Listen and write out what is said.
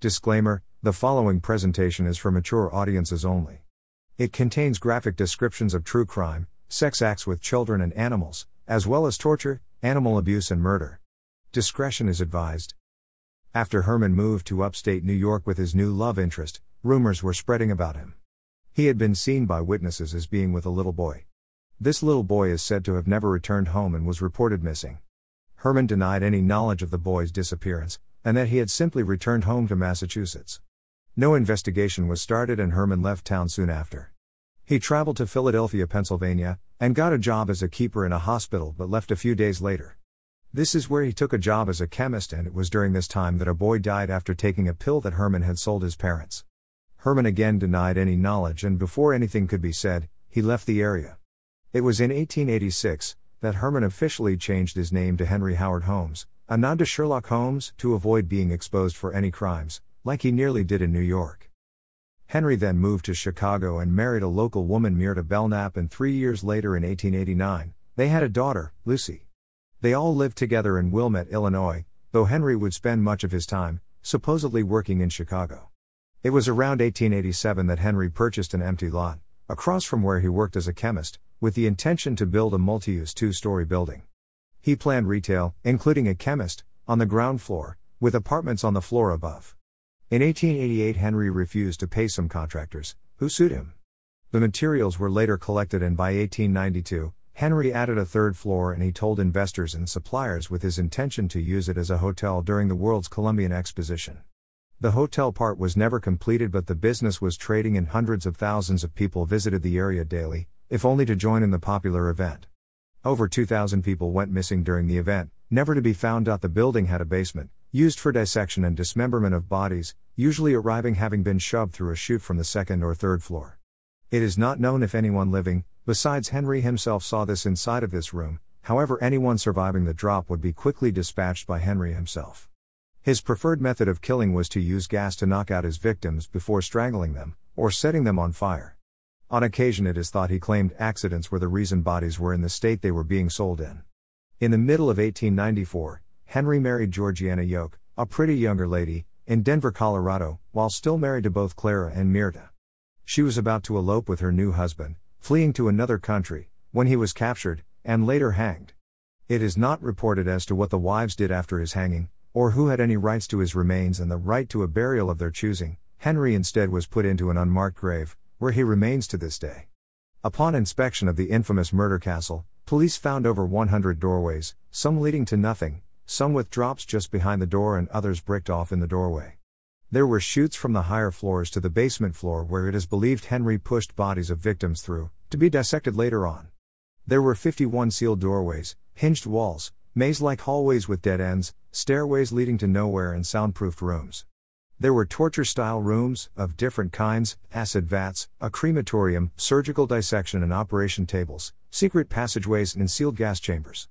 Disclaimer The following presentation is for mature audiences only. It contains graphic descriptions of true crime, sex acts with children and animals, as well as torture, animal abuse, and murder. Discretion is advised. After Herman moved to upstate New York with his new love interest, rumors were spreading about him. He had been seen by witnesses as being with a little boy. This little boy is said to have never returned home and was reported missing. Herman denied any knowledge of the boy's disappearance, and that he had simply returned home to Massachusetts. No investigation was started, and Herman left town soon after. He traveled to Philadelphia, Pennsylvania, and got a job as a keeper in a hospital but left a few days later. This is where he took a job as a chemist, and it was during this time that a boy died after taking a pill that Herman had sold his parents. Herman again denied any knowledge, and before anything could be said, he left the area. It was in 1886 that Herman officially changed his name to Henry Howard Holmes, a nod to Sherlock Holmes, to avoid being exposed for any crimes, like he nearly did in New York. Henry then moved to Chicago and married a local woman, Myrta Belknap, and three years later, in 1889, they had a daughter, Lucy. They all lived together in Wilmette, Illinois, though Henry would spend much of his time, supposedly working in Chicago. It was around 1887 that Henry purchased an empty lot, across from where he worked as a chemist, with the intention to build a multi use two story building. He planned retail, including a chemist, on the ground floor, with apartments on the floor above. In 1888, Henry refused to pay some contractors, who sued him. The materials were later collected, and by 1892, Henry added a third floor and he told investors and suppliers with his intention to use it as a hotel during the World's Columbian Exposition. The hotel part was never completed, but the business was trading and hundreds of thousands of people visited the area daily, if only to join in the popular event. Over 2,000 people went missing during the event, never to be found. The building had a basement, used for dissection and dismemberment of bodies, usually arriving having been shoved through a chute from the second or third floor. It is not known if anyone living, besides Henry himself, saw this inside of this room, however, anyone surviving the drop would be quickly dispatched by Henry himself. His preferred method of killing was to use gas to knock out his victims before strangling them, or setting them on fire. On occasion, it is thought he claimed accidents were the reason bodies were in the state they were being sold in. In the middle of 1894, Henry married Georgiana Yoke, a pretty younger lady, in Denver, Colorado, while still married to both Clara and Myrta. She was about to elope with her new husband, fleeing to another country, when he was captured, and later hanged. It is not reported as to what the wives did after his hanging, or who had any rights to his remains and the right to a burial of their choosing. Henry instead was put into an unmarked grave, where he remains to this day. Upon inspection of the infamous murder castle, police found over 100 doorways, some leading to nothing, some with drops just behind the door and others bricked off in the doorway. There were chutes from the higher floors to the basement floor where it is believed Henry pushed bodies of victims through, to be dissected later on. There were 51 sealed doorways, hinged walls, maze like hallways with dead ends, stairways leading to nowhere, and soundproofed rooms. There were torture style rooms, of different kinds, acid vats, a crematorium, surgical dissection and operation tables, secret passageways, and sealed gas chambers.